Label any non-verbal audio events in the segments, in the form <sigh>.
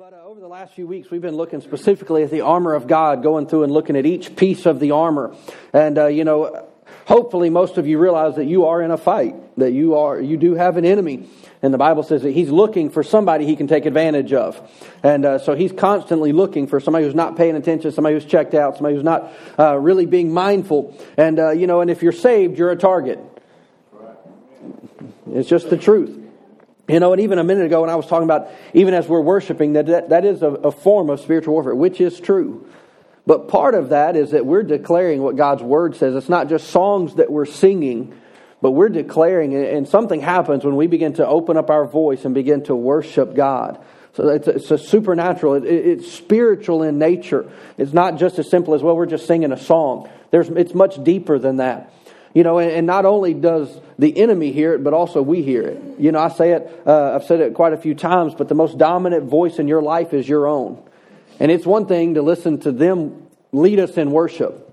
But uh, over the last few weeks, we've been looking specifically at the armor of God, going through and looking at each piece of the armor. And, uh, you know, hopefully most of you realize that you are in a fight, that you are, you do have an enemy. And the Bible says that he's looking for somebody he can take advantage of. And uh, so he's constantly looking for somebody who's not paying attention, somebody who's checked out, somebody who's not uh, really being mindful. And, uh, you know, and if you're saved, you're a target. It's just the truth. You know, and even a minute ago when I was talking about, even as we're worshiping, that that, that is a, a form of spiritual warfare, which is true. But part of that is that we're declaring what God's Word says. It's not just songs that we're singing, but we're declaring, and something happens when we begin to open up our voice and begin to worship God. So it's a, it's a supernatural, it, it's spiritual in nature. It's not just as simple as, well, we're just singing a song. There's, it's much deeper than that. You know, and, not only does the enemy hear it, but also we hear it. You know, I say it, uh, I've said it quite a few times, but the most dominant voice in your life is your own. And it's one thing to listen to them lead us in worship.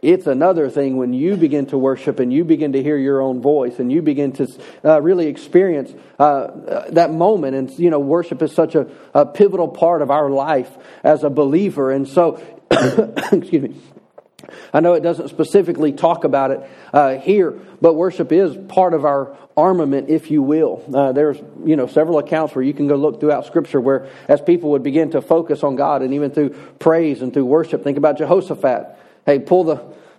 It's another thing when you begin to worship and you begin to hear your own voice and you begin to uh, really experience uh, that moment. And, you know, worship is such a, a pivotal part of our life as a believer. And so, <coughs> excuse me, I know it doesn't specifically talk about it uh, here, but worship is part of our armament, if you will. Uh, there's you know several accounts where you can go look throughout Scripture where as people would begin to focus on God and even through praise and through worship. Think about Jehoshaphat. Hey, pull the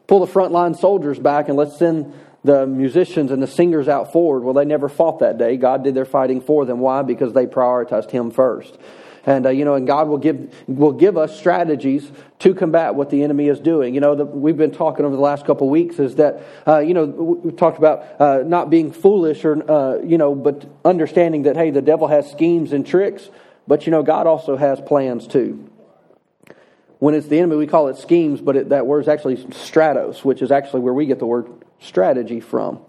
pull the frontline soldiers back and let's send the musicians and the singers out forward. Well, they never fought that day. God did their fighting for them. Why? Because they prioritized Him first. And, uh, you know, and God will give, will give us strategies to combat what the enemy is doing. You know, the, we've been talking over the last couple of weeks is that, uh, you know, we talked about uh, not being foolish or, uh, you know, but understanding that, hey, the devil has schemes and tricks, but, you know, God also has plans too. When it's the enemy, we call it schemes, but it, that word is actually stratos, which is actually where we get the word strategy from.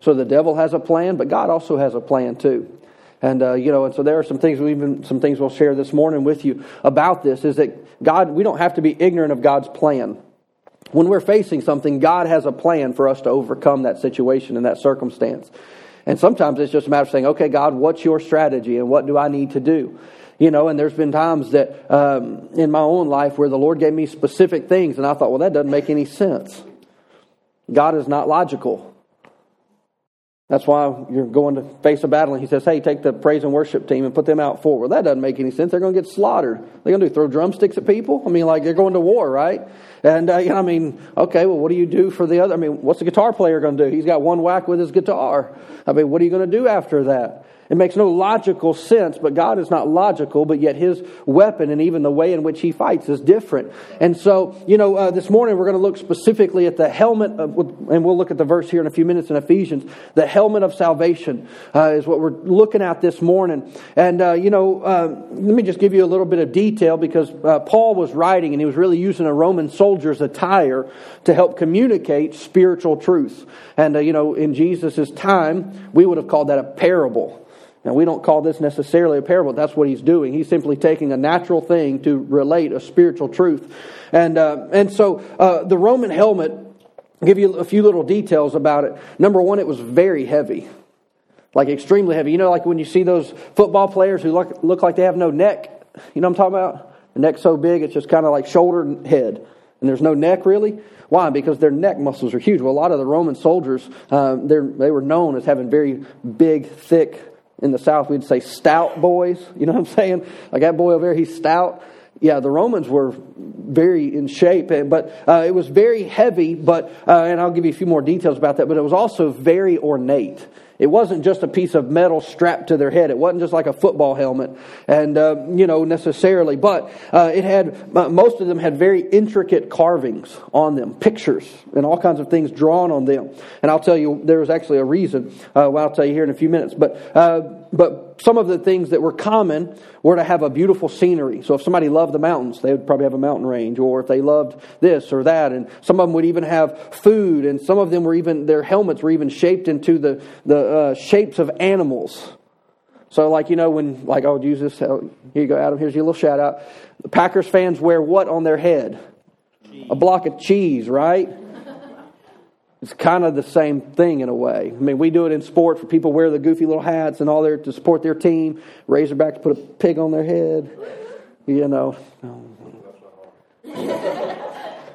So the devil has a plan, but God also has a plan too. And uh, you know, and so there are some things we even some things we'll share this morning with you about this. Is that God? We don't have to be ignorant of God's plan. When we're facing something, God has a plan for us to overcome that situation and that circumstance. And sometimes it's just a matter of saying, "Okay, God, what's your strategy, and what do I need to do?" You know, and there's been times that um, in my own life where the Lord gave me specific things, and I thought, "Well, that doesn't make any sense." God is not logical. That's why you're going to face a battle. And he says, hey, take the praise and worship team and put them out forward. Well, that doesn't make any sense. They're going to get slaughtered. They're going to do throw drumsticks at people. I mean, like they're going to war, right? And uh, you know, I mean, okay, well, what do you do for the other? I mean, what's the guitar player going to do? He's got one whack with his guitar. I mean, what are you going to do after that? It makes no logical sense, but God is not logical, but yet his weapon and even the way in which he fights is different. And so, you know, uh, this morning we're going to look specifically at the helmet, of, and we'll look at the verse here in a few minutes in Ephesians. The helmet of salvation uh, is what we're looking at this morning. And, uh, you know, uh, let me just give you a little bit of detail because uh, Paul was writing and he was really using a Roman soldier's attire to help communicate spiritual truth. And, uh, you know, in Jesus' time, we would have called that a parable. Now, we don't call this necessarily a parable. That's what he's doing. He's simply taking a natural thing to relate a spiritual truth. And, uh, and so uh, the Roman helmet, I'll give you a few little details about it. Number one, it was very heavy, like extremely heavy. You know, like when you see those football players who look, look like they have no neck. You know what I'm talking about? The neck's so big, it's just kind of like shoulder and head. And there's no neck really. Why? Because their neck muscles are huge. Well, a lot of the Roman soldiers, um, they were known as having very big, thick in the South, we'd say stout boys. You know what I'm saying? Like that boy over there, he's stout. Yeah, the Romans were very in shape, but uh, it was very heavy. But uh, and I'll give you a few more details about that. But it was also very ornate. It wasn't just a piece of metal strapped to their head. It wasn't just like a football helmet, and uh, you know necessarily. But uh, it had uh, most of them had very intricate carvings on them, pictures and all kinds of things drawn on them. And I'll tell you, there was actually a reason. Uh, well, I'll tell you here in a few minutes. But uh, but some of the things that were common were to have a beautiful scenery. So if somebody loved the mountains, they would probably have a mountain range, or if they loved this or that, and some of them would even have food, and some of them were even their helmets were even shaped into the the uh, shapes of animals. So, like, you know, when, like, I would use this. Here you go, Adam. Here's your little shout out. The Packers fans wear what on their head? Cheese. A block of cheese, right? It's kind of the same thing in a way. I mean, we do it in sports for people wear the goofy little hats and all there to support their team. Razorbacks put a pig on their head. You know.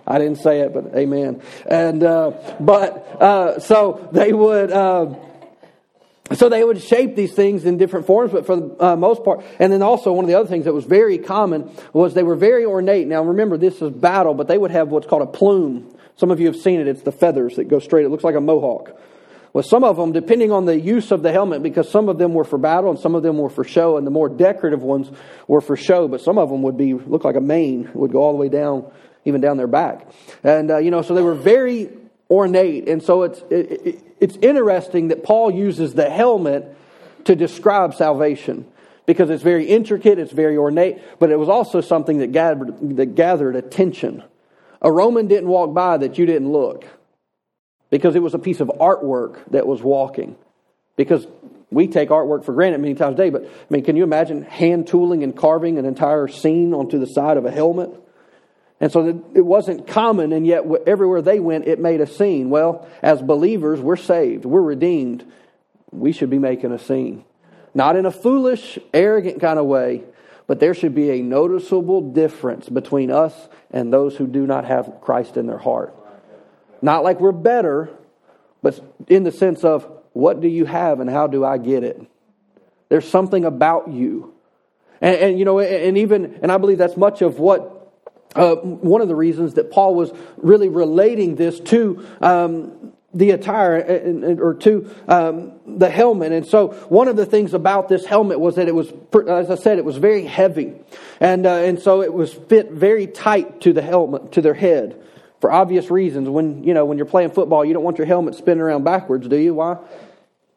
I didn't say it, but amen. And uh, but uh, so they would. Uh, so they would shape these things in different forms, but for the uh, most part, and then also one of the other things that was very common was they were very ornate. Now remember, this is battle, but they would have what's called a plume. Some of you have seen it. It's the feathers that go straight. It looks like a mohawk. Well, some of them, depending on the use of the helmet, because some of them were for battle and some of them were for show, and the more decorative ones were for show, but some of them would be look like a mane, would go all the way down, even down their back, and uh, you know, so they were very ornate, and so it's it, it, it's interesting that Paul uses the helmet to describe salvation because it's very intricate, it's very ornate, but it was also something that gathered that gathered attention. A Roman didn't walk by that you didn't look because it was a piece of artwork that was walking. Because we take artwork for granted many times a day, but I mean, can you imagine hand tooling and carving an entire scene onto the side of a helmet? And so it wasn't common, and yet everywhere they went, it made a scene. Well, as believers, we're saved, we're redeemed. We should be making a scene. Not in a foolish, arrogant kind of way, but there should be a noticeable difference between us and those who do not have Christ in their heart. Not like we're better, but in the sense of what do you have and how do I get it? There's something about you. And, and you know, and even, and I believe that's much of what uh, one of the reasons that Paul was really relating this to um, the attire or to um, the helmet. And so, one of the things about this helmet was that it was, as I said, it was very heavy, and uh, and so it was fit very tight to the helmet to their head for obvious reasons. When you know when you're playing football, you don't want your helmet spinning around backwards, do you? Why?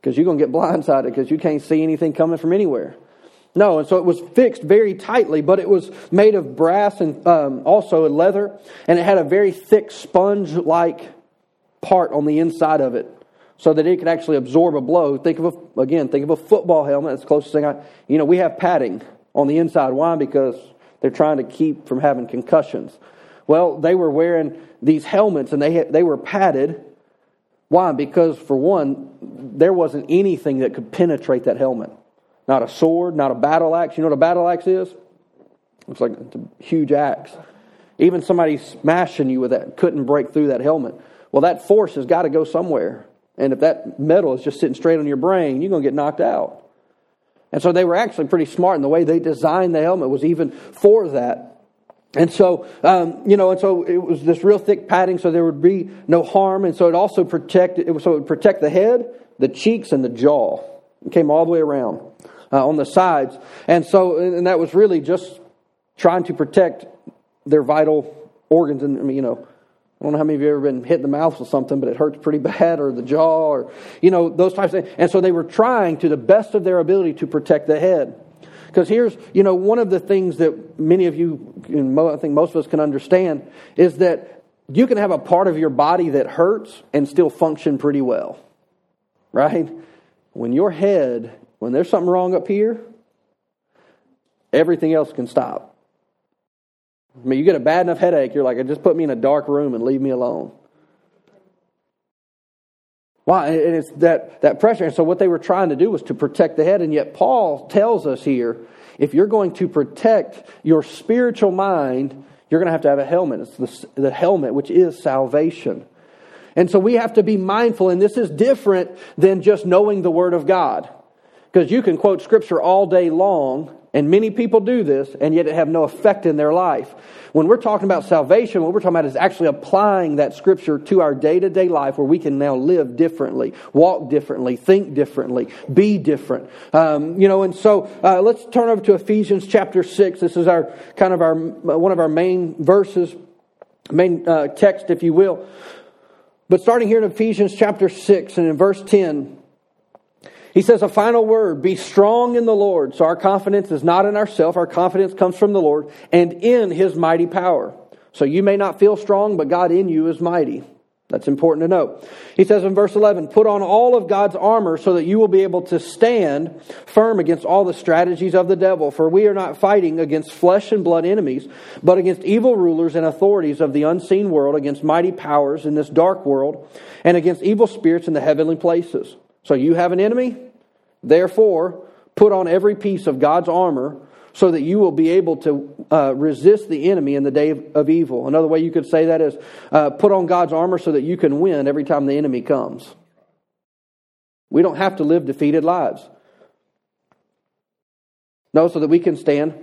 Because you're to get blindsided because you can't see anything coming from anywhere. No, and so it was fixed very tightly, but it was made of brass and um, also leather, and it had a very thick sponge-like part on the inside of it, so that it could actually absorb a blow. Think of a, again, think of a football helmet. That's the closest thing I. You know, we have padding on the inside. Why? Because they're trying to keep from having concussions. Well, they were wearing these helmets and they, had, they were padded. Why? Because, for one, there wasn't anything that could penetrate that helmet. Not a sword, not a battle axe. You know what a battle axe is? Looks like it's a huge axe. Even somebody smashing you with that couldn't break through that helmet. Well, that force has got to go somewhere. And if that metal is just sitting straight on your brain, you're going to get knocked out. And so they were actually pretty smart in the way they designed the helmet was even for that. And so, um, you know, and so it was this real thick padding, so there would be no harm. And so it also protected, it was, so it would protect the head, the cheeks, and the jaw. It came all the way around uh, on the sides. And so, and that was really just trying to protect their vital organs. And, I mean, you know, I don't know how many of you have ever been hit in the mouth with something, but it hurts pretty <laughs> bad, or the jaw, or, you know, those types of things. And so they were trying to the best of their ability to protect the head. Because here's, you know, one of the things that many of you, and I think most of us can understand, is that you can have a part of your body that hurts and still function pretty well. Right? When your head, when there's something wrong up here, everything else can stop. I mean, you get a bad enough headache, you're like, just put me in a dark room and leave me alone. Why? And it's that, that pressure. And so what they were trying to do was to protect the head. And yet Paul tells us here, if you're going to protect your spiritual mind, you're going to have to have a helmet. It's the, the helmet, which is salvation. And so we have to be mindful, and this is different than just knowing the Word of God. Because you can quote Scripture all day long, and many people do this, and yet it have no effect in their life. When we're talking about salvation, what we're talking about is actually applying that scripture to our day to day life where we can now live differently, walk differently, think differently, be different. Um, you know, and so uh, let's turn over to Ephesians chapter 6. This is our kind of our one of our main verses, main uh, text, if you will. But starting here in Ephesians chapter 6 and in verse 10, he says a final word be strong in the Lord. So our confidence is not in ourselves, our confidence comes from the Lord and in his mighty power. So you may not feel strong, but God in you is mighty. That's important to know. He says in verse 11, put on all of God's armor so that you will be able to stand firm against all the strategies of the devil. For we are not fighting against flesh and blood enemies, but against evil rulers and authorities of the unseen world, against mighty powers in this dark world, and against evil spirits in the heavenly places. So you have an enemy? Therefore, put on every piece of God's armor so that you will be able to uh, resist the enemy in the day of, of, evil. Another way you could say that is uh, put on God's armor so that you can win every time the enemy comes. We don't have to live defeated lives. No, so that we can stand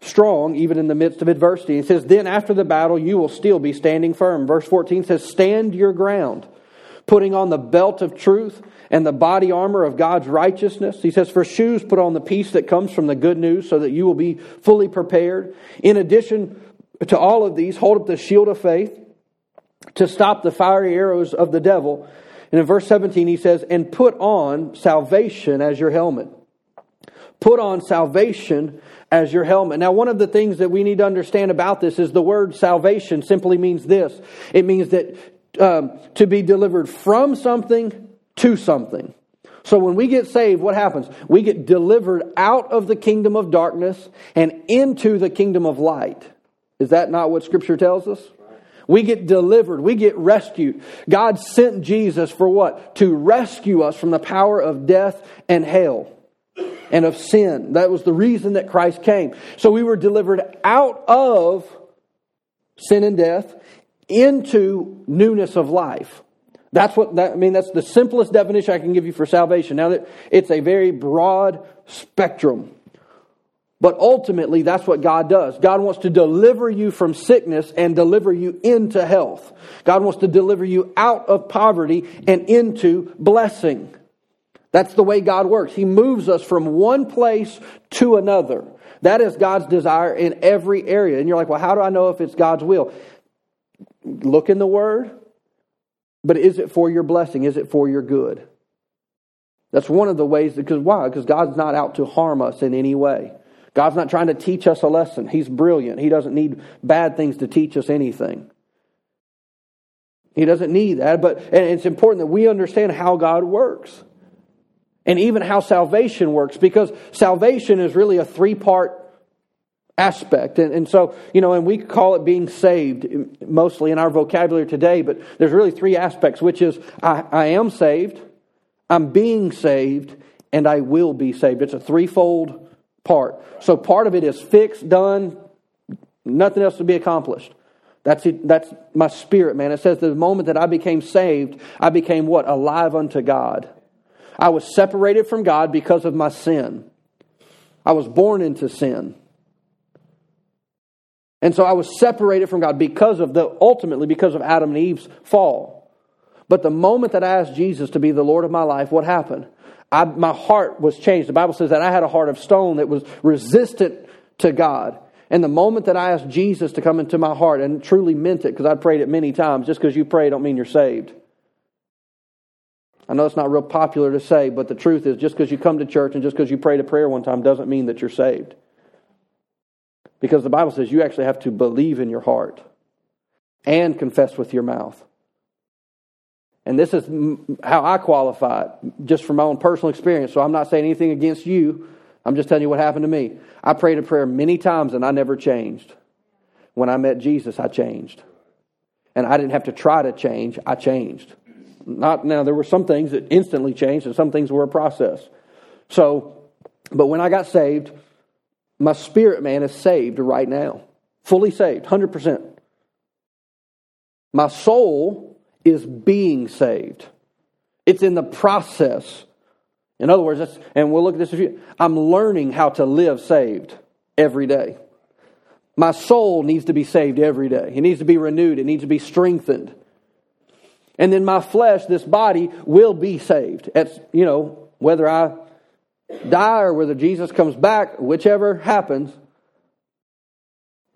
strong even in the midst of adversity. It says, Then after the battle, you will still be standing firm. Verse 14 says, Stand your ground, putting on the belt of truth and the body armor of God's righteousness. He says, For shoes, put on the peace that comes from the good news so that you will be fully prepared. In addition to all of these, hold up the shield of faith to stop the fiery arrows of the devil. And in verse 17, he says, And put on salvation as your helmet. Put on salvation as your helmet. Now, one of the things that we need to understand about this is the word salvation simply means this it means that um, to be delivered from something to something. So when we get saved, what happens? We get delivered out of the kingdom of darkness and into the kingdom of light. Is that not what Scripture tells us? We get delivered. We get rescued. God sent Jesus for what? To rescue us from the power of death and hell and of sin. That was the reason that Christ came. So we were delivered out of sin and death into newness of life. That's what that, I mean. That's the simplest definition I can give you for salvation. Now that it's a very broad spectrum, but ultimately that's what God does. God wants to deliver you from sickness and deliver you into health. God wants to deliver you out of poverty and into blessing. That's the way God works. He moves us from one place to another. That is God's desire in every area. And you're like, well, how do I know if it's God's will? Look in the Word, but is it for your blessing? Is it for your good? That's one of the ways, because why? Because God's not out to harm us in any way. God's not trying to teach us a lesson. He's brilliant. He doesn't need bad things to teach us anything. He doesn't need that, but and it's important that we understand how God works. And even how salvation works, because salvation is really a three part aspect. And, and so, you know, and we call it being saved um, mostly in our vocabulary today, but there's really three aspects, which is I, I am saved, I'm being saved, and I will be saved. It's a threefold part. So part of it is fixed, done, nothing else to be accomplished. That's it, that's my spirit, man. It says the moment that I became saved, I became what? Alive unto God. I was separated from God because of my sin. I was born into sin. And so I was separated from God because of the, ultimately because of Adam and Eve's fall. But the moment that I asked Jesus to be the Lord of my life, what happened? I, my heart was changed. The Bible says that I had a heart of stone that was resistant to God. And the moment that I asked Jesus to come into my heart and truly meant it, because I prayed it many times, just because you pray don't mean you're saved. I know it's not real popular to say, but the truth is just because you come to church and just because you prayed a prayer one time doesn't mean that you're saved. Because the Bible says you actually have to believe in your heart and confess with your mouth. And this is how I qualify it, just from my own personal experience. So I'm not saying anything against you. I'm just telling you what happened to me. I prayed a prayer many times and I never changed. When I met Jesus, I changed. And I didn't have to try to change, I changed. Not now there were some things that instantly changed and some things were a process. So, but when I got saved, my spirit man is saved right now, fully saved, 100%. My soul is being saved. It's in the process. In other words, and we'll look at this. A few, I'm learning how to live saved every day. My soul needs to be saved every day. It needs to be renewed. It needs to be strengthened. And then my flesh, this body, will be saved. It's, you know, whether I die or whether Jesus comes back, whichever happens,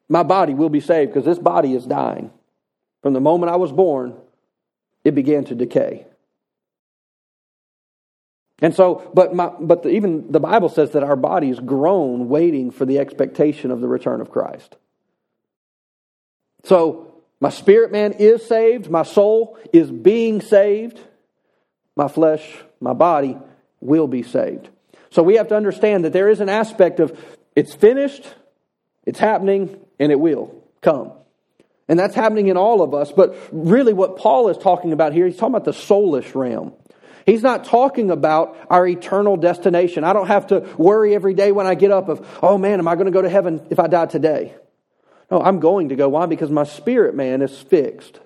my body will be saved because this body is dying. From the moment I was born, it began to decay. And so, but my, but the, even the Bible says that our bodies groan, waiting for the expectation of the return of Christ. So, my spirit man is saved, my soul is being saved, my flesh, my body will be saved. So we have to understand that there is an aspect of it's finished, it's happening, and it will come. And that's happening in all of us. But really, what Paul is talking about here, he's talking about the soulish realm. He's not talking about our eternal destination. I don't have to worry every day when I get up of, oh man, am I going to go to heaven if I die today? No, I'm going to go. Why? Because my spirit man is fixed.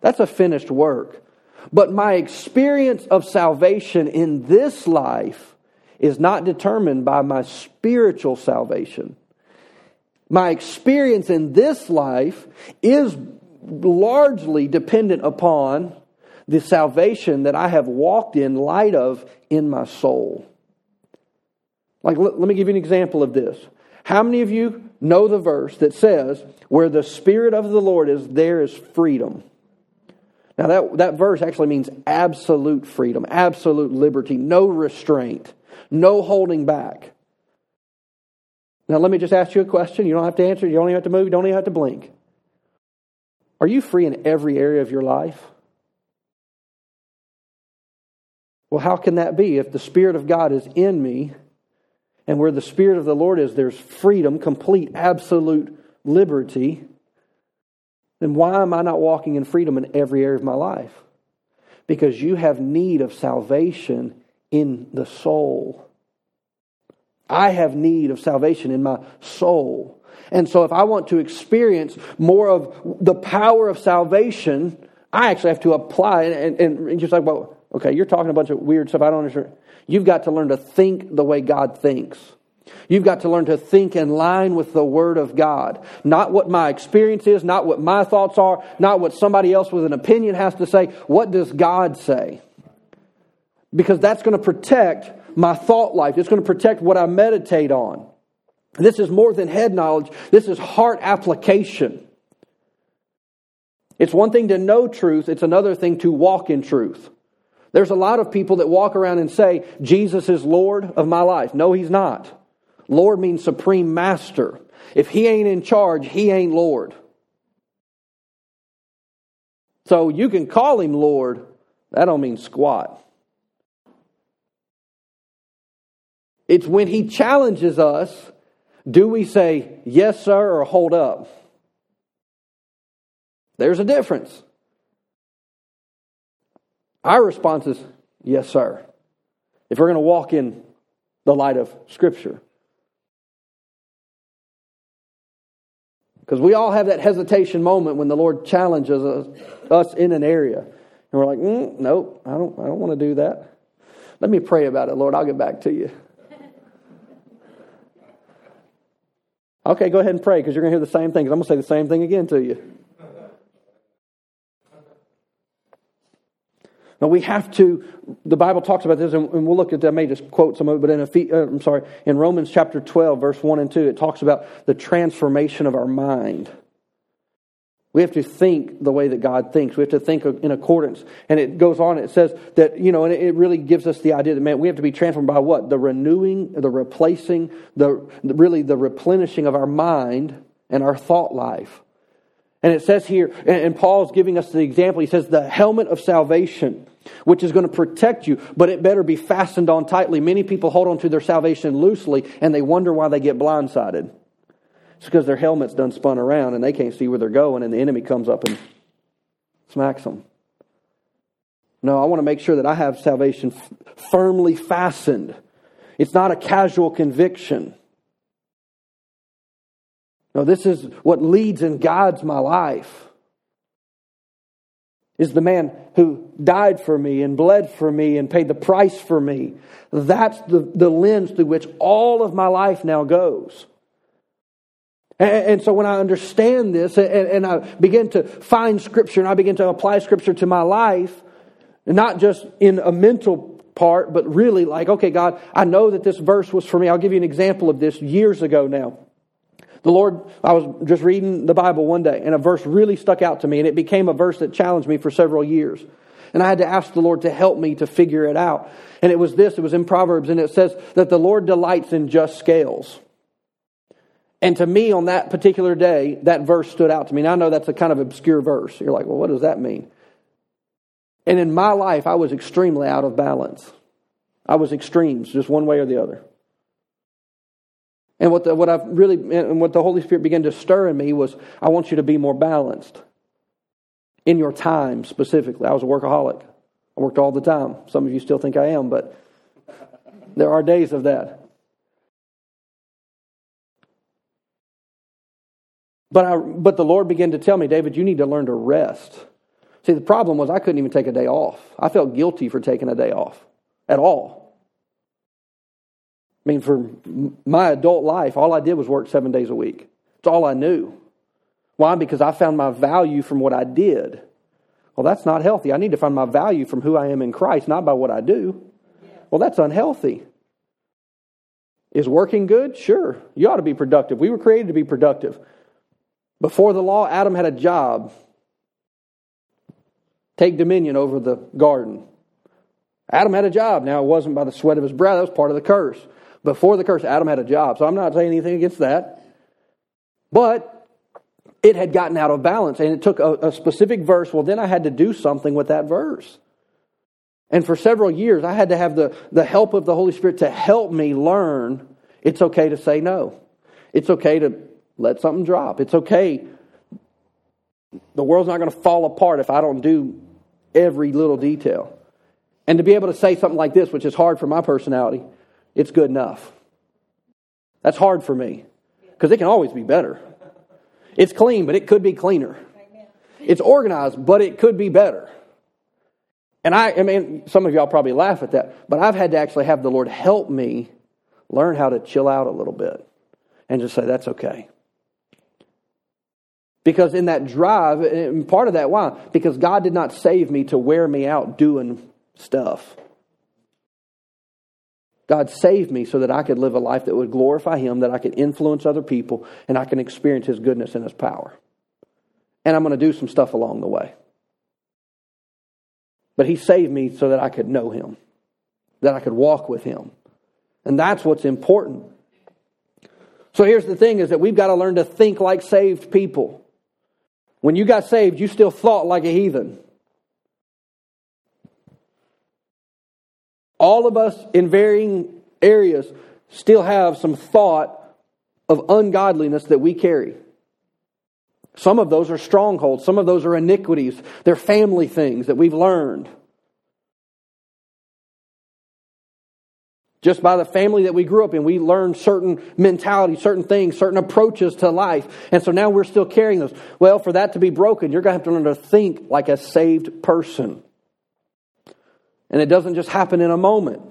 That's a finished work. But my experience of salvation in this life is not determined by my spiritual salvation. My experience in this life is largely dependent upon the salvation that I have walked in light of in my soul. Like, let, me give you an example of this. How many of you know the verse that says, Where the Spirit of the Lord is, there is freedom? Now, that, that verse actually means absolute freedom, absolute liberty, no restraint, no holding back. Now, let me just ask you a question. You don't have to answer, you don't even have to move, you don't even have to blink. Are you free in every area of your life? Well, how can that be? If the Spirit of God is in me, and where the Spirit of the Lord is, there's freedom, complete, absolute liberty, then why am I not walking in freedom in every area of my life? Because you have need of salvation in the soul. I have need of salvation in my soul. And so, if I want to experience more of the power of salvation, I actually have to apply and, and, and just like, well, okay, you're talking a bunch of weird stuff. I don't understand. You've got to learn to think the way God thinks. You've got to learn to think in line with the Word of God. Not what my experience is, not what my thoughts are, not what somebody else with an opinion has to say. What does God say? Because that's going to protect my thought life. It's going to protect what I meditate on. This is more than head knowledge, this is heart application. It's one thing to know truth, it's another thing to walk in truth. There's a lot of people that walk around and say, Jesus is Lord of my life. No, he's not. Lord means supreme master. If he ain't in charge, he ain't Lord. So you can call him Lord, that don't mean squat. It's when he challenges us, do we say yes, sir, or hold up? There's a difference. Our response is yes, sir. If we're going to walk in the light of Scripture. Because we all have that hesitation moment when the Lord challenges us, us in an area. And we're like, mm, nope, I don't, I don't want to do that. Let me pray about it, Lord. I'll get back to you. Okay, go ahead and pray because you're going to hear the same thing. I'm going to say the same thing again to you. Now we have to. The Bible talks about this, and we'll look at. I may just quote some of it, but in a, uh, I'm sorry, in Romans chapter 12, verse one and two, it talks about the transformation of our mind. We have to think the way that God thinks. We have to think in accordance. And it goes on, it says that, you know, and it really gives us the idea that, man, we have to be transformed by what? The renewing, the replacing, the really the replenishing of our mind and our thought life. And it says here, and Paul's giving us the example, he says, the helmet of salvation which is going to protect you, but it better be fastened on tightly. Many people hold on to their salvation loosely and they wonder why they get blindsided. It's because their helmet's done spun around and they can't see where they're going, and the enemy comes up and smacks them. No, I want to make sure that I have salvation f- firmly fastened. It's not a casual conviction. No, this is what leads and guides my life is the man who died for me and bled for me and paid the price for me. That's the, the lens through which all of my life now goes. And, so when I understand this and I begin to find Scripture and I begin to apply Scripture to my life, not just in a mental part, but really like, okay, God, I know that this verse was for me. I'll give you an example of this years ago now. The Lord, I was just reading the Bible one day, and a verse really stuck out to me, and it became a verse that challenged me for several years. And I had to ask the Lord to help me to figure it out. And it was this it was in Proverbs, and it says that the Lord delights in just scales. And to me, on that particular day, that verse stood out to me. Now I know that's a kind of obscure verse. You're like, well, what does that mean? And in my life, I was extremely out of balance. I was extremes, just one way or the other. And what, the, what I've really, and what the Holy Spirit began to stir in me was, I want you to be more balanced in your time specifically. I was a workaholic. I worked all the time. Some of you still think I am, but there are days of that. But, I, but the Lord began to tell me, David, you need to learn to rest. See, the problem was I couldn't even take a day off. I felt guilty for taking a day off at all. I mean, for my adult life, all I did was work seven days a week. It's all I knew. Why? Because I found my value from what I did. Well, that's not healthy. I need to find my value from who I am in Christ, not by what I do. Well, that's unhealthy. Is working good? Sure. You ought to be productive. We were created to be productive. Before the law, Adam had a job take dominion over the garden. Adam had a job. Now, it wasn't by the sweat of his brow, that was part of the curse. Before the curse, Adam had a job. So I'm not saying anything against that. But it had gotten out of balance, and it took a, a specific verse. Well, then I had to do something with that verse. And for several years, I had to have the, the help of the Holy Spirit to help me learn it's okay to say no. It's okay to let something drop. It's okay. The world's not going to fall apart if I don't do every little detail. And to be able to say something like this, which is hard for my personality, it's good enough. That's hard for me because it can always be better. It's clean, but it could be cleaner. It's organized, but it could be better. And I, I mean, some of y'all probably laugh at that, but I've had to actually have the Lord help me learn how to chill out a little bit and just say, that's okay. Because in that drive, and part of that, why? Because God did not save me to wear me out doing stuff. God saved me so that I could live a life that would glorify Him, that I could influence other people, and I can experience His goodness and His power. And I'm going to do some stuff along the way. But He saved me so that I could know Him, that I could walk with Him. And that's what's important. So here's the thing is that we've got to learn to think like saved people. When you got saved, you still thought like a heathen. All of us in varying areas still have some thought of ungodliness that we carry. Some of those are strongholds, some of those are iniquities, they're family things that we've learned. Just by the family that we grew up in, we learned certain mentality, certain things, certain approaches to life. And so now we're still carrying those. Well, for that to be broken, you're going to have to learn to think like a saved person. And it doesn't just happen in a moment.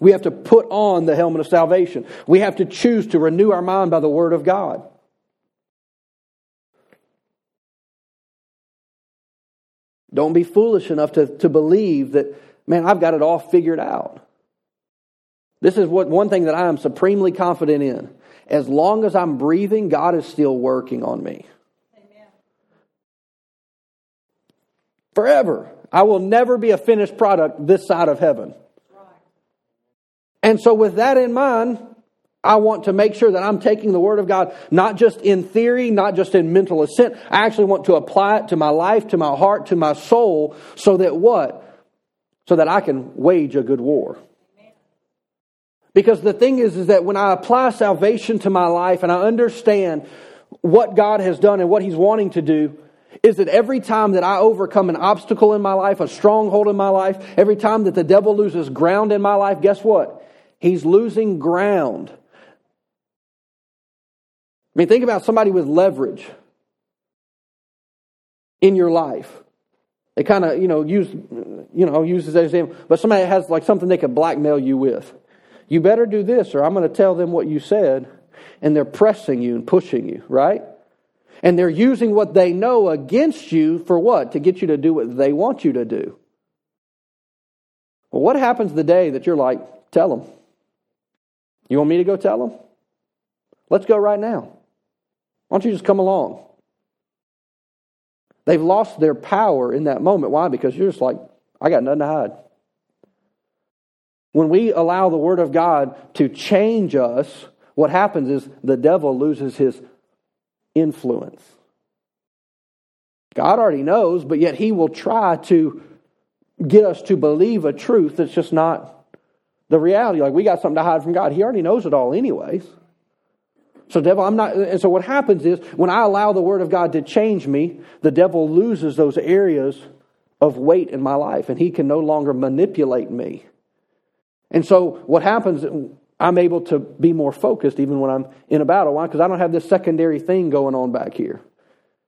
We have to put on the helmet of salvation. We have to choose to renew our mind by the Word of God. Don't be foolish enough to, to believe that, man, I've got it all figured out. This is what one thing that I am supremely confident in. As long as I'm breathing, God is still working on me. Amen. Forever. I will never be a finished product this side of heaven. And so, with that in mind, I want to make sure that I'm taking the Word of God not just in theory, not just in mental assent. I actually want to apply it to my life, to my heart, to my soul, so that what? So that I can wage a good war. Because the thing is, is that when I apply salvation to my life and I understand what God has done and what He's wanting to do, is that every time that I overcome an obstacle in my life, a stronghold in my life, every time that the devil loses ground in my life, guess what? He's losing ground. I mean, think about somebody with leverage in your life. They kind of, you know, use, you know, uses as example, but somebody has like something they could blackmail you with. You better do this, or I'm going to tell them what you said. And they're pressing you and pushing you, right? And they're using what they know against you for what? To get you to do what they want you to do. Well, what happens the day that you're like, tell them? You want me to go tell them? Let's go right now. Why don't you just come along? They've lost their power in that moment. Why? Because you're just like, I got nothing to hide. When we allow the Word of God to change us, what happens is the devil loses his influence. God already knows, but yet he will try to get us to believe a truth that's just not the reality. Like we got something to hide from God. He already knows it all, anyways. So, devil, I'm not. And so, what happens is when I allow the Word of God to change me, the devil loses those areas of weight in my life, and he can no longer manipulate me. And so what happens, I'm able to be more focused even when I'm in a battle. Why? Because I don't have this secondary thing going on back here.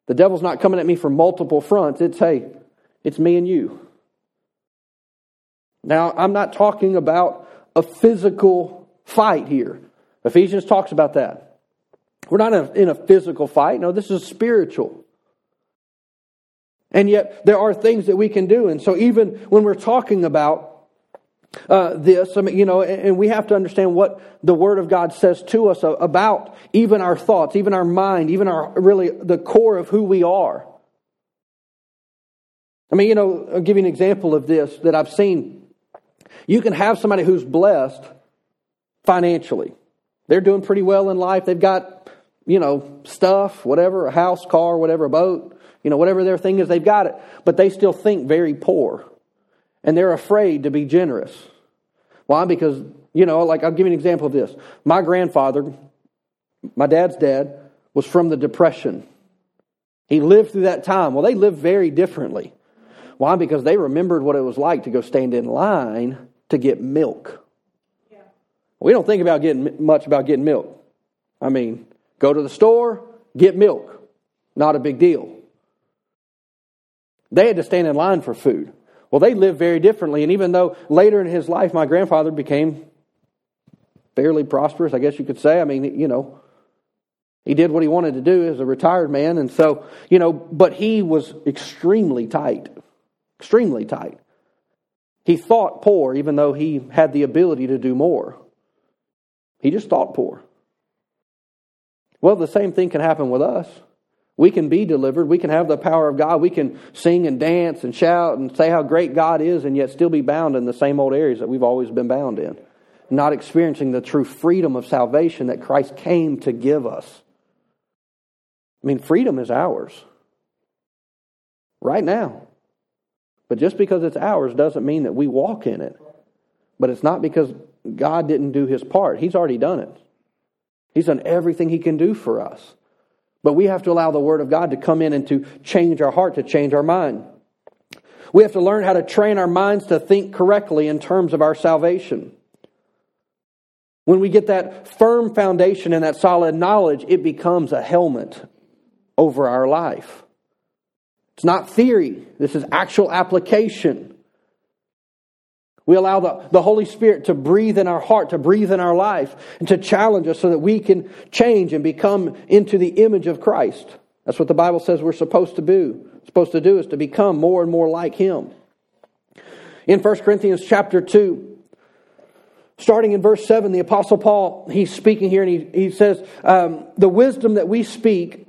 The devil's not coming at me from multiple fronts. It's, hey, it's me and you. Now, I'm not talking about a physical fight here. Ephesians talks about that. We're not in a, physical fight. No, this is spiritual. And yet, there are things that we can do. And so, even when we're talking about uh, this, I mean, you know, and we have to understand what the Word of God says to us about even our thoughts, even our mind, even our really the core of who we are. I mean, you know, I'll give you an example of this that I've seen. You can have somebody who's blessed financially. They're doing pretty well in life. They've got, you know, stuff, whatever, a house, car, whatever, a boat, you know, whatever their thing is, they've got it. But they still think very poor. And they're afraid to be generous. Why? Because, you know, like I'll give you an example of this. My grandfather, my dad's dad, was from the Depression. He lived through that time. Well, they lived very differently. Why? Because they remembered what it was like to go stand in line to get milk. Yeah. We don't think about getting much about getting milk. I mean, go to the store, get milk. Not a big deal. They had to stand in line for food. Well, they lived very differently. And even though later in his life my grandfather became fairly prosperous, I guess you could say, I mean, you know, he did what he wanted to do as a retired man. And so, you know, but he was extremely tight, extremely tight. He thought poor, even though he had the ability to do more. He just thought poor. Well, the same thing can happen with us. We can be delivered. We can have the power of God. We can sing and dance and shout and say how great God is and yet still be bound in the same old areas that we've always been bound in. Not experiencing the true freedom of salvation that Christ came to give us. I mean, freedom is ours right now. But just because it's ours doesn't mean that we walk in it. But it's not because God didn't do his part. He's already done it. He's done everything he can do for us. But we have to allow the Word of God to come in and to change our heart, to change our mind. We have to learn how to train our minds to think correctly in terms of our salvation. When we get that firm foundation and that solid knowledge, it becomes a helmet over our life. It's not theory, this is actual application. We allow the, the Holy Spirit to breathe in our heart, to breathe in our life, and to challenge us so that we can change and become into the image of Christ. That's what the Bible says we're supposed to do. Supposed to do is to become more and more like Him. In 1 Corinthians chapter 2, starting in verse 7, the Apostle Paul, he's speaking here and he, he says, um, The wisdom that we speak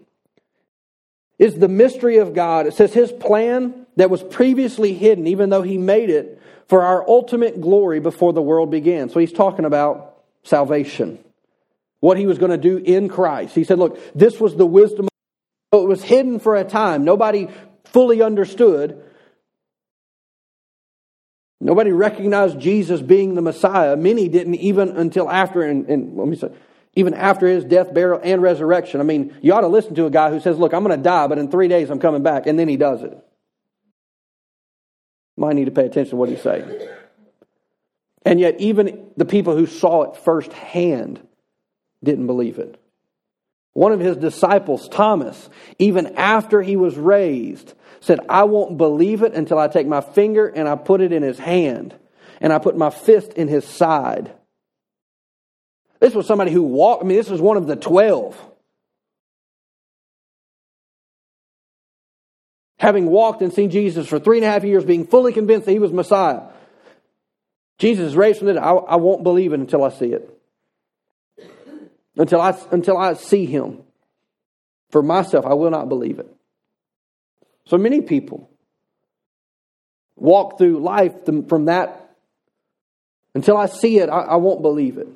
is the mystery of God. It says, His plan that was previously hidden, even though He made it, for our ultimate glory before the world began. So he's talking about salvation, what he was going to do in Christ. He said, Look, this was the wisdom. It was hidden for a time. Nobody fully understood. Nobody recognized Jesus being the Messiah. Many didn't even until after, and, and let me say, even after his death, burial, and resurrection. I mean, you ought to listen to a guy who says, Look, I'm going to die, but in three days I'm coming back. And then he does it. Might need to pay attention to what he's saying. And yet, even the people who saw it firsthand didn't believe it. One of his disciples, Thomas, even after he was raised, said, I won't believe it until I take my finger and I put it in his hand and I put my fist in his side. This was somebody who walked, I mean, this was one of the twelve. Having walked and seen Jesus for three and a half years, being fully convinced that he was Messiah. Jesus is raised from the dead. I, I won't believe it until I see it. Until I, until I see him. For myself, I will not believe it. So many people walk through life from that. Until I see it, I, I won't believe it.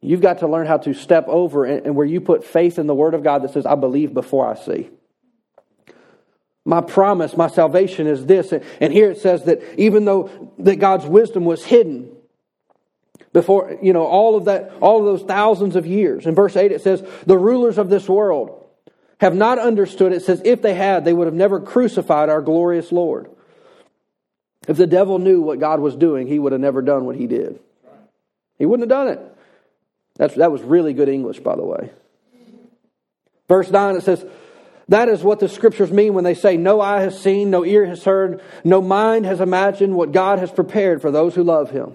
You've got to learn how to step over and, and where you put faith in the Word of God that says, I believe before I see. My promise, my salvation is this. And here it says that even though that God's wisdom was hidden before, you know, all of that, all of those thousands of years. In verse 8 it says, the rulers of this world have not understood. It says, if they had, they would have never crucified our glorious Lord. If the devil knew what God was doing, he would have never done what he did. He wouldn't have done it. That's, that was really good English, by the way. Verse 9, it says, That is what the scriptures mean when they say, No eye has seen, no ear has heard, no mind has imagined what God has prepared for those who love him.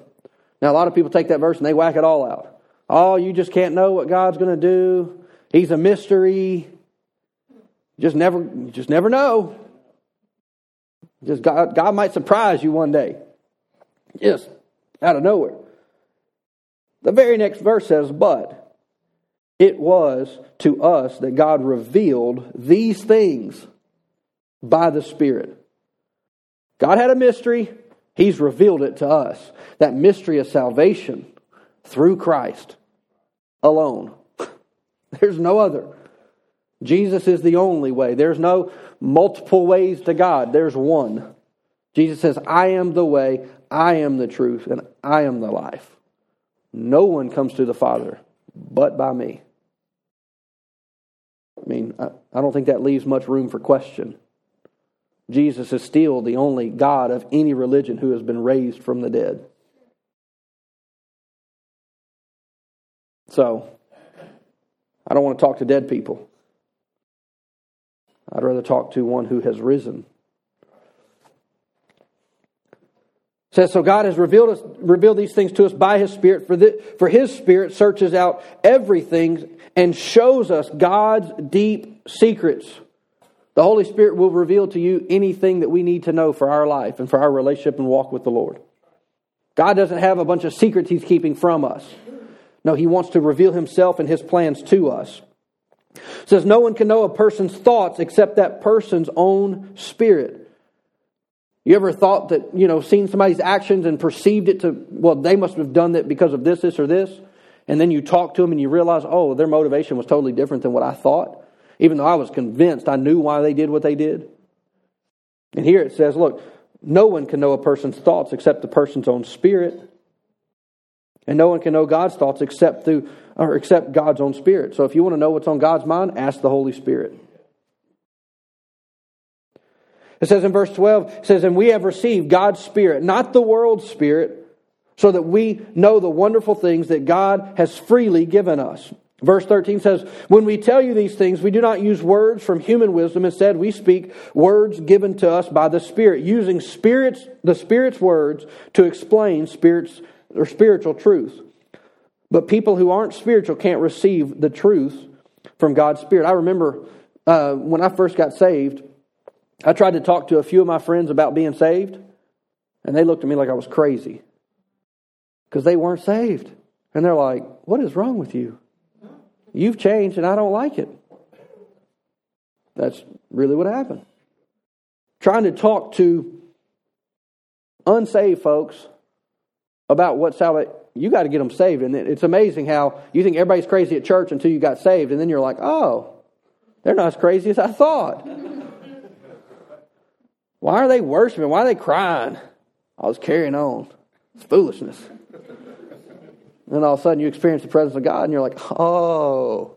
Now, a lot of people take that verse and they whack it all out. Oh, you just can't know what God's going to do. He's a mystery. Just never, just never know. Just God, God might surprise you one day. Just out of nowhere. The very next verse says, But it was to us that God revealed these things by the Spirit. God had a mystery, He's revealed it to us. That mystery of salvation through Christ alone. <laughs> There's no other. Jesus is the only way. There's no multiple ways to God, there's one. Jesus says, I am the way, I am the truth, and I am the life. No one comes to the Father but by me. I mean, I, I don't think that leaves much room for question. Jesus is still the only God of any religion who has been raised from the dead. So, I don't want to talk to dead people. I'd rather talk to one who has risen. It says so God has revealed us, revealed these things to us by His Spirit. For the, for His Spirit searches out everything and shows us God's deep secrets. The Holy Spirit will reveal to you anything that we need to know for our life and for our relationship and walk with the Lord. God doesn't have a bunch of secrets He's keeping from us. No, He wants to reveal Himself and His plans to us. It says no one can know a person's thoughts except that person's own spirit. You ever thought that, you know, seen somebody's actions and perceived it to, well, they must have done that because of this, this, or this? And then you talk to them and you realize, oh, their motivation was totally different than what I thought, even though I was convinced I knew why they did what they did. And here it says, look, no one can know a person's thoughts except the person's own spirit. And no one can know God's thoughts except through or except God's own spirit. So if you want to know what's on God's mind, ask the Holy Spirit. It says in verse 12, it says, And we have received God's Spirit, not the world's Spirit, so that we know the wonderful things that God has freely given us. Verse 13 says, When we tell you these things, we do not use words from human wisdom. Instead, we speak words given to us by the Spirit, using spirits, the Spirit's words to explain spirits or spiritual truth. But people who aren't spiritual can't receive the truth from God's Spirit. I remember uh, when I first got saved, I tried to talk to a few of my friends about being saved, and they looked at me like I was crazy because they weren't saved. And they're like, What is wrong with you? You've changed, and I don't like it. That's really what happened. Trying to talk to unsaved folks about what salvation, you got to get them saved. And it's amazing how you think everybody's crazy at church until you got saved, and then you're like, oh, they're not as crazy as I thought. Why are they worshiping? Why are they crying? I was carrying on. It's foolishness. then all of a sudden you experience the presence of God and you're like, oh,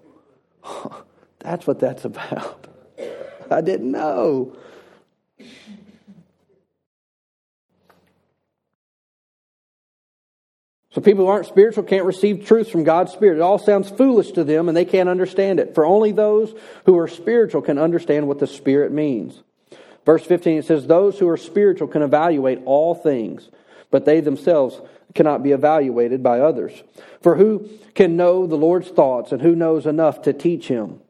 <laughs> that's what that's about. <laughs> I didn't know. So people who aren't spiritual can't receive truth from God's Spirit. It all sounds foolish to them and they can't understand it. For only those who are spiritual can understand what the Spirit means. Verse 15, it says, Those who are spiritual can evaluate all things, but they themselves cannot be evaluated by others. For who can know the Lord's thoughts, and who knows enough to teach him?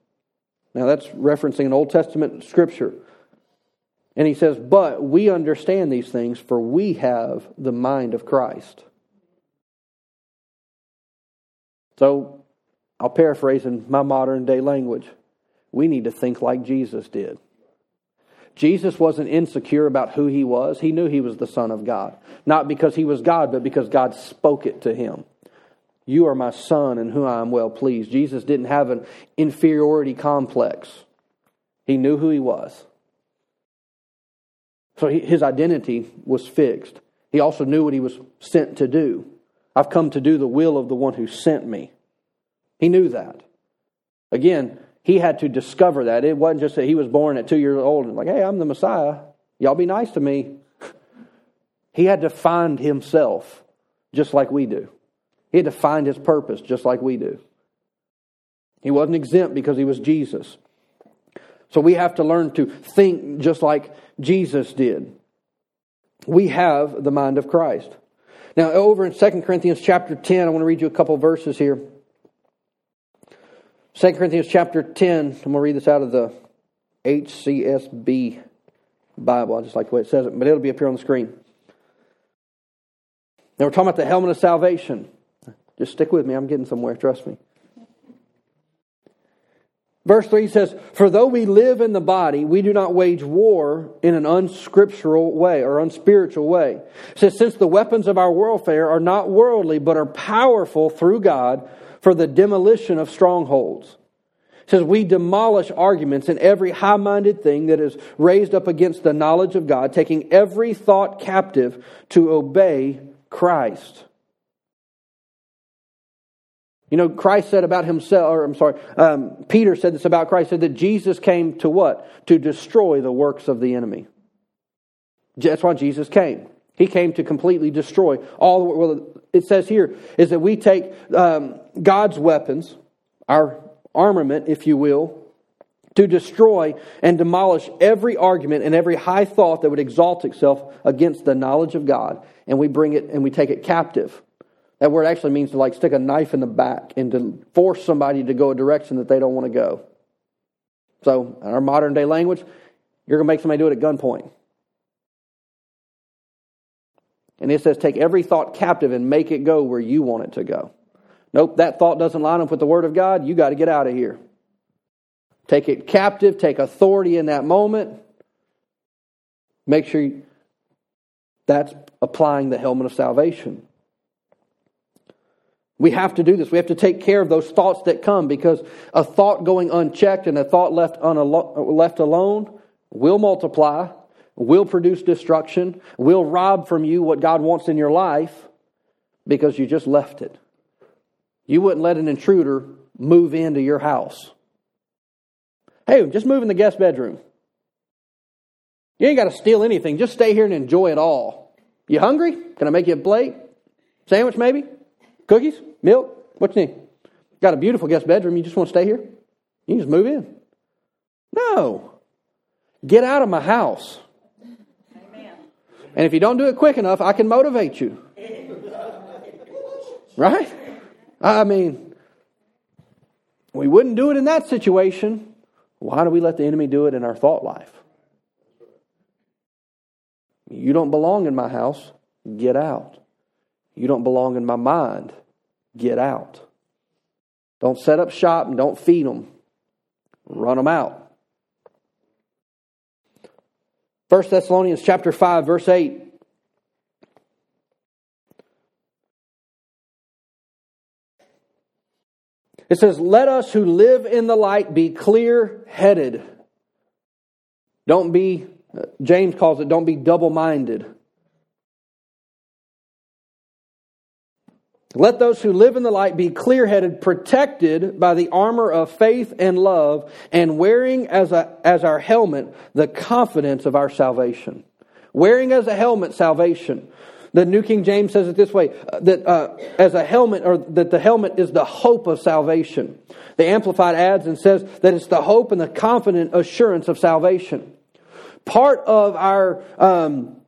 Now that's referencing an Old Testament scripture. And he says, But we understand these things, for we have the mind of Christ. So I'll paraphrase in my modern day language. We need to think like Jesus did. Jesus wasn't insecure about who he was. He knew he was the Son of God. Not because he was God, but because God spoke it to him. You are my Son in whom I am well pleased. Jesus didn't have an inferiority complex, he knew who he was. So his identity was fixed. He also knew what he was sent to do. I've come to do the will of the one who sent me. He knew that. Again, he had to discover that. It wasn't just that he was born at two years old and like, hey, I'm the Messiah. Y'all be nice to me. <laughs> He had to find himself just like we do. He had to find his purpose just like we do. He wasn't exempt because he was Jesus. So we have to learn to think just like Jesus did. We have the mind of Christ. Now, over in 2 Corinthians chapter 10, I want to read you a couple verses here. 2 Corinthians chapter 10, I'm going to read this out of the HCSB Bible. I just like the way it says it, but it'll be up here on the screen. Now we're talking about the helmet of salvation. Just stick with me. I'm getting somewhere. Trust me. Verse 3 says, For though we live in the body, we do not wage war in an unscriptural way or unspiritual way. It says, Since the weapons of our warfare are not worldly, but are powerful through God for the demolition of strongholds. It says, We demolish arguments and every high minded thing that is raised up against the knowledge of God, taking every thought captive to obey Christ. You know, Christ said about himself, or I'm sorry, um, Peter said this about Christ, said that Jesus came to what? To destroy the works of the enemy. That's why Jesus came. He came to completely destroy all. Well, it says here is that we take um, God's weapons, our armament, if you will, to destroy and demolish every argument and every high thought that would exalt itself against the knowledge of God, and we bring it and we take it captive that word actually means to like stick a knife in the back and to force somebody to go a direction that they don't want to go. So, in our modern day language, you're going to make somebody do it at gunpoint. And it says, take every thought captive and make it go where you want it to go. Nope, that thought doesn't line up with the Word of God. You got to get out of here. Take it captive, take authority in that moment. Make sure that's applying the helmet of salvation. We have to do this. We have to take care of those thoughts that come because a thought going unchecked and a thought left, unalo- left alone will multiply, will produce destruction, will rob from you what God wants in your life because you just left it. You wouldn't let an intruder move into your house. Hey, just move in the guest bedroom. You ain't got to steal anything. Just stay here and enjoy it all. You hungry? Can I make you a plate? Sandwich, maybe? Cookies? Milk? What you need? Got a beautiful guest bedroom. You just want to stay here? You just move in. No. Get out of my house. And if you don't do it quick enough, I can motivate you. Right? I mean, we wouldn't do it in that situation. Why do we let the enemy do it in our thought life? You don't belong in my house. Get out. You don't belong in my mind. Get out. Don't set up shop and don't feed them. Run them out. 1 Thessalonians chapter 5 verse 8 It says, Let us who live in the light be clear headed. Don't be, uh, James calls it, don't be double minded. Let those who live in the light be clear headed, protected by the armor of faith and love, and wearing as, a, as our helmet the confidence of our salvation. Wearing as a helmet salvation. The New King James says it this way uh, that uh, as a helmet, or that the helmet is the hope of salvation. The Amplified adds and says that it's the hope and the confident assurance of salvation. Part of our, um,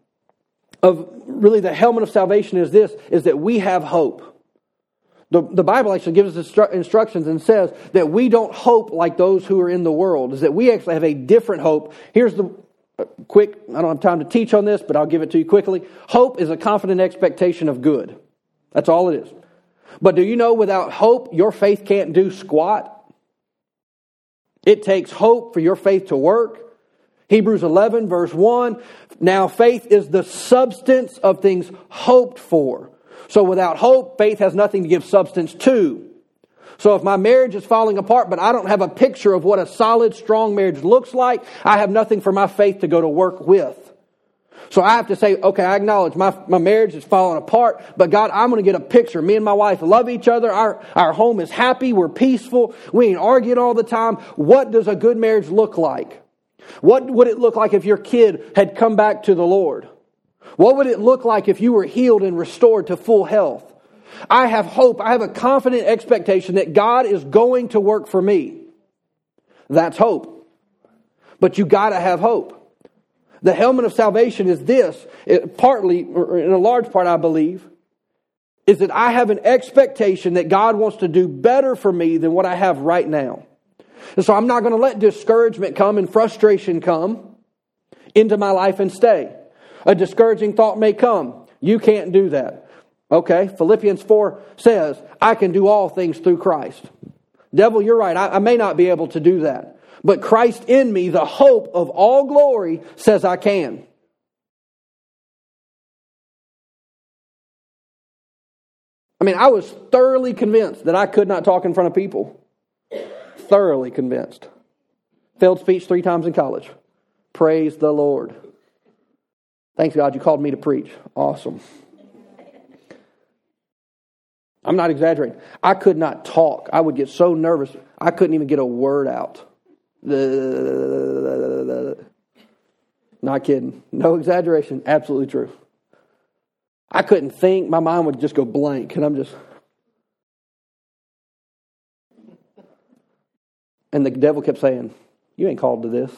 of really the helmet of salvation is this, is that we have hope. The, the Bible actually gives us instru- instructions and says that we don't hope like those who are in the world, is that we actually have a different hope. Here's the uh, quick, I don't have time to teach on this, but I'll give it to you quickly. Hope is a confident expectation of good. That's all it is. But do you know without hope, your faith can't do squat? It takes hope for your faith to work. Hebrews 11, verse 1. Now, faith is the substance of things hoped for so without hope, faith has nothing to give substance to. So if my marriage is falling apart, but I don't have a picture of what a solid, strong marriage looks like, I have nothing for my faith to go to work with. So I have to say, okay, I acknowledge my, my marriage is falling apart, but God, I'm going to get a picture. Me and my wife love each other. Our, our home is happy. We're peaceful. We ain't arguing all the time. What does a good marriage look like? What would it look like if your kid had come back to the Lord? What would it look like if you were healed and restored to full health? I have hope. I have a confident expectation that God is going to work for me. That's hope. But you got to have hope. The helmet of salvation is this, it, partly, or in a large part, I believe, is that I have an expectation that God wants to do better for me than what I have right now. And so I'm not going to let discouragement come and frustration come into my life and stay. A discouraging thought may come. You can't do that. Okay, Philippians 4 says, I can do all things through Christ. Devil, you're right. I, I may not be able to do that. But Christ in me, the hope of all glory, says I can. I mean, I was thoroughly convinced that I could not talk in front of people. Thoroughly convinced. Failed speech three times in college. Praise the Lord. Thanks, God, you called me to preach. Awesome. I'm not exaggerating. I could not talk. I would get so nervous, I couldn't even get a word out. Not kidding. No exaggeration. Absolutely true. I couldn't think. My mind would just go blank, and I'm just. And the devil kept saying, You ain't called to this.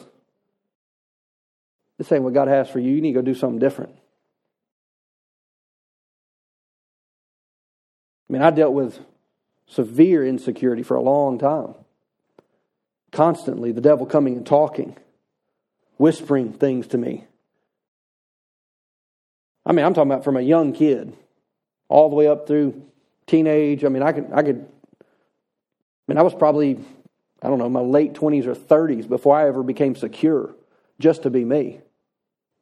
This ain't what God has for you. You need to go do something different. I mean, I dealt with severe insecurity for a long time. Constantly, the devil coming and talking, whispering things to me. I mean, I'm talking about from a young kid all the way up through teenage. I mean, I could, I could, I mean, I was probably, I don't know, my late 20s or 30s before I ever became secure just to be me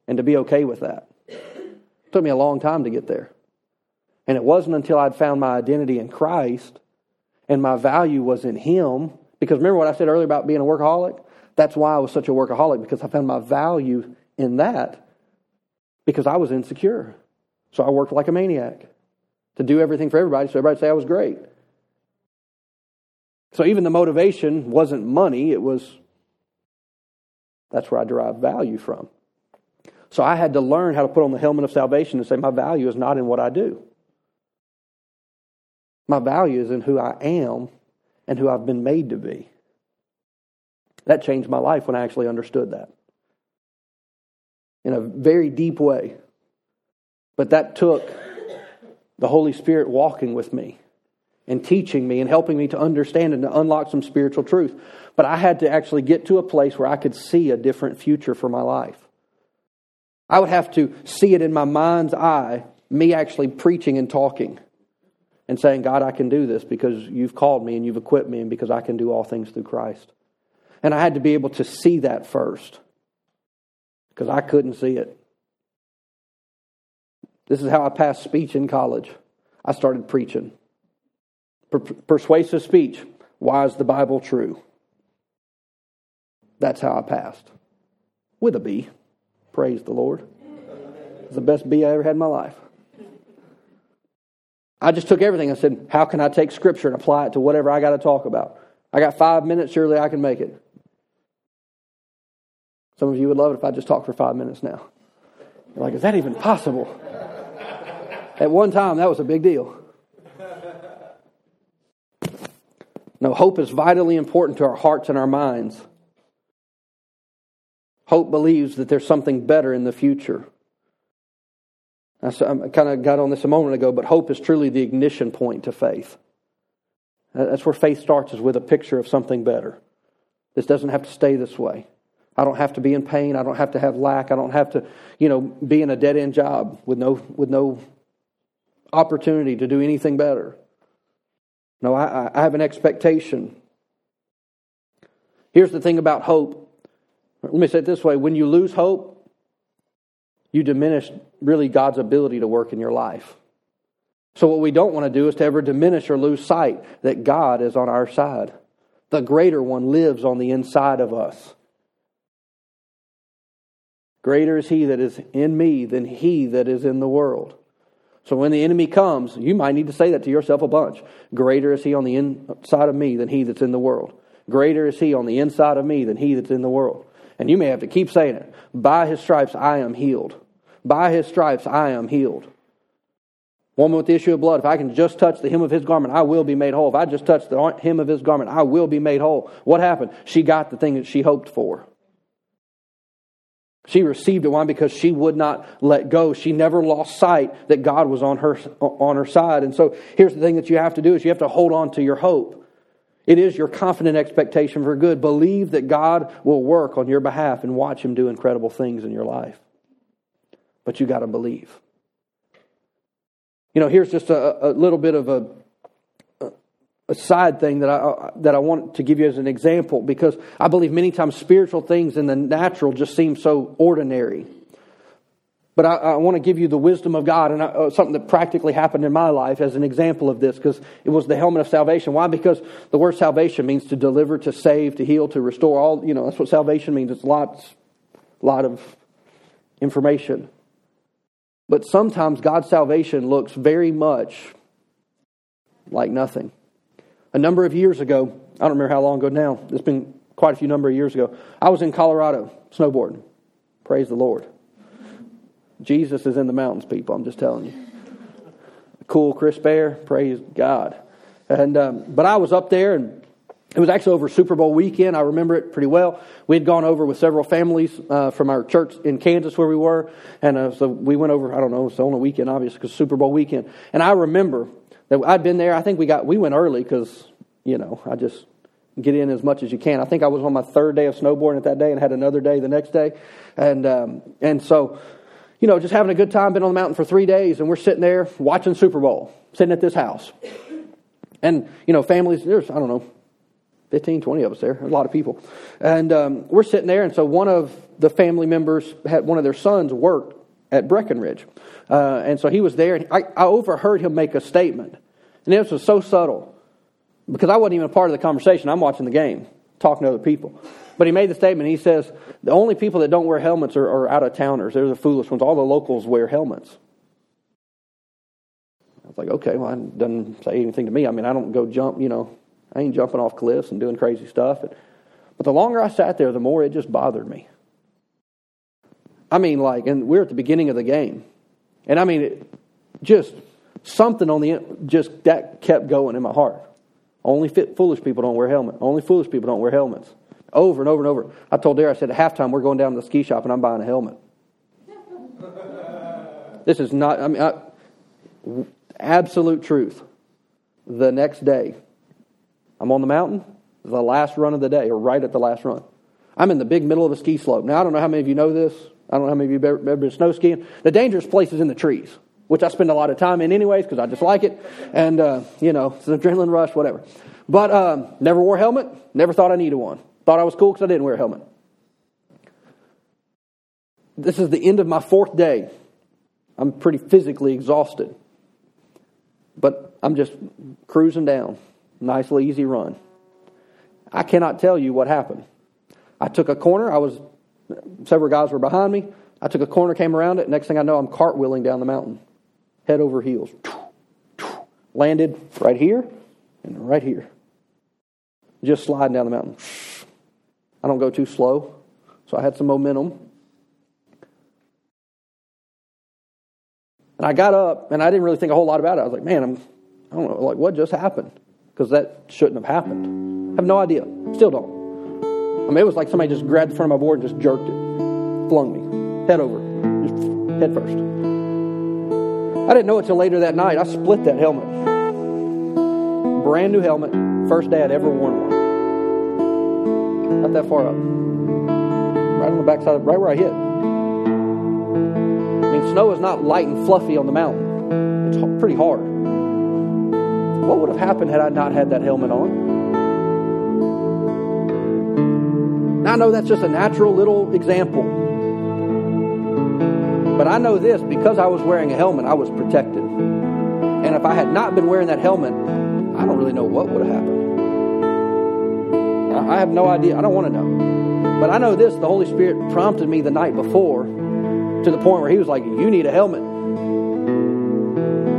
and to be okay with that. It took me a long time to get there. And it wasn't until I'd found my identity in Christ and my value was in Him because remember what I said earlier about being a workaholic? That's why I was such a workaholic because I found my value in that because I was insecure. So I worked like a maniac to do everything for everybody so everybody say I was great. So even the motivation wasn't money, it was that's where I derive value from. So I had to learn how to put on the helmet of salvation and say, my value is not in what I do. My value is in who I am and who I've been made to be. That changed my life when I actually understood that in a very deep way. But that took the Holy Spirit walking with me and teaching me and helping me to understand and to unlock some spiritual truth. But I had to actually get to a place where I could see a different future for my life. I would have to see it in my mind's eye, me actually preaching and talking and saying, God, I can do this because you've called me and you've equipped me and because I can do all things through Christ. And I had to be able to see that first because I couldn't see it. This is how I passed speech in college. I started preaching. Per- persuasive speech. Why is the Bible true? That's how I passed. With a B. Praise the Lord. It's the best B I ever had in my life. I just took everything. I said, How can I take Scripture and apply it to whatever I got to talk about? I got five minutes, surely I can make it. Some of you would love it if I just talked for five minutes now. You're like, Is that even possible? At one time, that was a big deal. No, hope is vitally important to our hearts and our minds. Hope believes that there's something better in the future. I kind of got on this a moment ago, but hope is truly the ignition point to faith. That's where faith starts, is with a picture of something better. This doesn't have to stay this way. I don't have to be in pain. I don't have to have lack. I don't have to, you know, be in a dead end job with no with no opportunity to do anything better. No, I, I have an expectation. Here's the thing about hope. Let me say it this way: when you lose hope, you diminish really God's ability to work in your life. So, what we don't want to do is to ever diminish or lose sight that God is on our side. The greater one lives on the inside of us. Greater is he that is in me than he that is in the world. So when the enemy comes, you might need to say that to yourself a bunch. Greater is he on the inside of me than he that's in the world. Greater is he on the inside of me than he that's in the world. And you may have to keep saying it. By his stripes I am healed. By his stripes I am healed. Woman with the issue of blood, if I can just touch the hem of his garment, I will be made whole. If I just touch the hem of his garment, I will be made whole. What happened? She got the thing that she hoped for. She received it. Why? Because she would not let go. She never lost sight that God was on her, on her side. And so here's the thing that you have to do is you have to hold on to your hope. It is your confident expectation for good. Believe that God will work on your behalf and watch Him do incredible things in your life. But you got to believe. You know, here's just a, a little bit of a, a side thing that I, that I want to give you as an example because I believe many times spiritual things in the natural just seem so ordinary. But I, I want to give you the wisdom of God and I, uh, something that practically happened in my life as an example of this because it was the helmet of salvation. Why? Because the word salvation means to deliver, to save, to heal, to restore. All you know, that's what salvation means. It's lots, lot of information. But sometimes God's salvation looks very much like nothing. A number of years ago, I don't remember how long ago now, it's been quite a few number of years ago, I was in Colorado snowboarding. Praise the Lord. Jesus is in the mountains, people, I'm just telling you. Cool, crisp air, praise God. And um, But I was up there and it was actually over Super Bowl weekend. I remember it pretty well. We had gone over with several families uh, from our church in Kansas where we were. And uh, so we went over, I don't know, it's on a weekend, obviously, because Super Bowl weekend. And I remember I'd been there. I think we got, we went early because, you know, I just get in as much as you can. I think I was on my third day of snowboarding at that day and had another day the next day. And, um, and so, you know, just having a good time, been on the mountain for three days, and we're sitting there watching Super Bowl, sitting at this house. And, you know, families, there's, I don't know, 15, 20 of us there, a lot of people. And um, we're sitting there, and so one of the family members had one of their sons worked at Breckenridge. Uh, and so he was there, and I, I overheard him make a statement. And it was so subtle because I wasn't even a part of the conversation. I'm watching the game, talking to other people. But he made the statement. He says, The only people that don't wear helmets are, are out of towners. They're the foolish ones. All the locals wear helmets. I was like, okay, well, it doesn't say anything to me. I mean, I don't go jump, you know, I ain't jumping off cliffs and doing crazy stuff. But the longer I sat there, the more it just bothered me. I mean, like, and we're at the beginning of the game. And I mean, it, just something on the just that kept going in my heart. Only fit, foolish people don't wear helmets. Only foolish people don't wear helmets. Over and over and over. I told Dare, I said, at halftime, we're going down to the ski shop and I'm buying a helmet. <laughs> this is not, I mean, I, absolute truth. The next day, I'm on the mountain, the last run of the day, or right at the last run. I'm in the big middle of a ski slope. Now, I don't know how many of you know this. I don't know how many of you have ever, ever been snow skiing. The dangerous place is in the trees, which I spend a lot of time in anyways because I just like it. And, uh, you know, it's an adrenaline rush, whatever. But um, never wore a helmet. Never thought I needed one. Thought I was cool because I didn't wear a helmet. This is the end of my fourth day. I'm pretty physically exhausted. But I'm just cruising down. Nice, easy run. I cannot tell you what happened. I took a corner. I was several guys were behind me. I took a corner, came around it. Next thing I know, I'm cartwheeling down the mountain, head over heels. Landed right here and right here. Just sliding down the mountain. I don't go too slow, so I had some momentum. And I got up, and I didn't really think a whole lot about it. I was like, man, I'm, I don't know, like, what just happened? because that shouldn't have happened. I have no idea. Still don't. I mean, it was like somebody just grabbed the front of my board and just jerked it, flung me, head over, just head first. I didn't know it till later that night. I split that helmet. Brand new helmet, first day I'd ever worn one. Not that far up. Right on the backside, right where I hit. I mean, snow is not light and fluffy on the mountain. It's pretty hard. What would have happened had I not had that helmet on? Now, I know that's just a natural little example. But I know this because I was wearing a helmet, I was protected. And if I had not been wearing that helmet, I don't really know what would have happened. I have no idea. I don't want to know. But I know this the Holy Spirit prompted me the night before to the point where He was like, You need a helmet.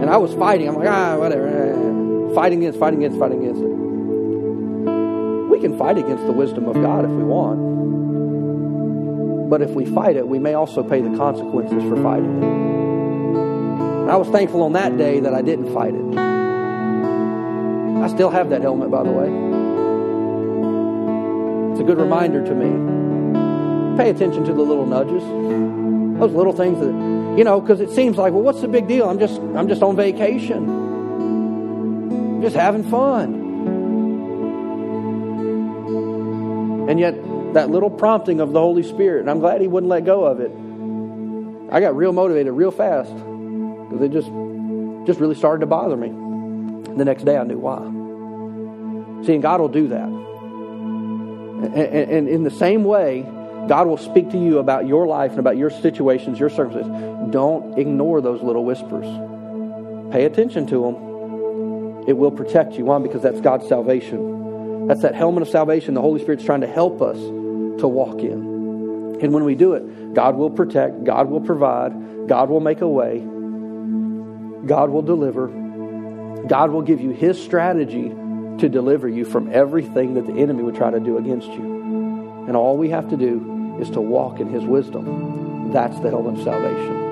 And I was fighting. I'm like, Ah, whatever. Fighting against, fighting against, fighting against it. We can fight against the wisdom of God if we want. But if we fight it, we may also pay the consequences for fighting it. And I was thankful on that day that I didn't fight it. I still have that helmet, by the way. It's a good reminder to me. Pay attention to the little nudges, those little things that you know, because it seems like, well, what's the big deal? I'm just, I'm just on vacation, I'm just having fun. And yet, that little prompting of the Holy Spirit, and I'm glad He wouldn't let go of it. I got real motivated real fast because it just, just really started to bother me. The next day, I knew why. See, and God will do that. And, and, and in the same way, God will speak to you about your life and about your situations, your circumstances. Don't ignore those little whispers. Pay attention to them. It will protect you. Why? Because that's God's salvation. That's that helmet of salvation the Holy Spirit's trying to help us to walk in. And when we do it, God will protect, God will provide, God will make a way, God will deliver, God will give you His strategy to deliver you from everything that the enemy would try to do against you. And all we have to do is to walk in His wisdom. That's the helmet of salvation.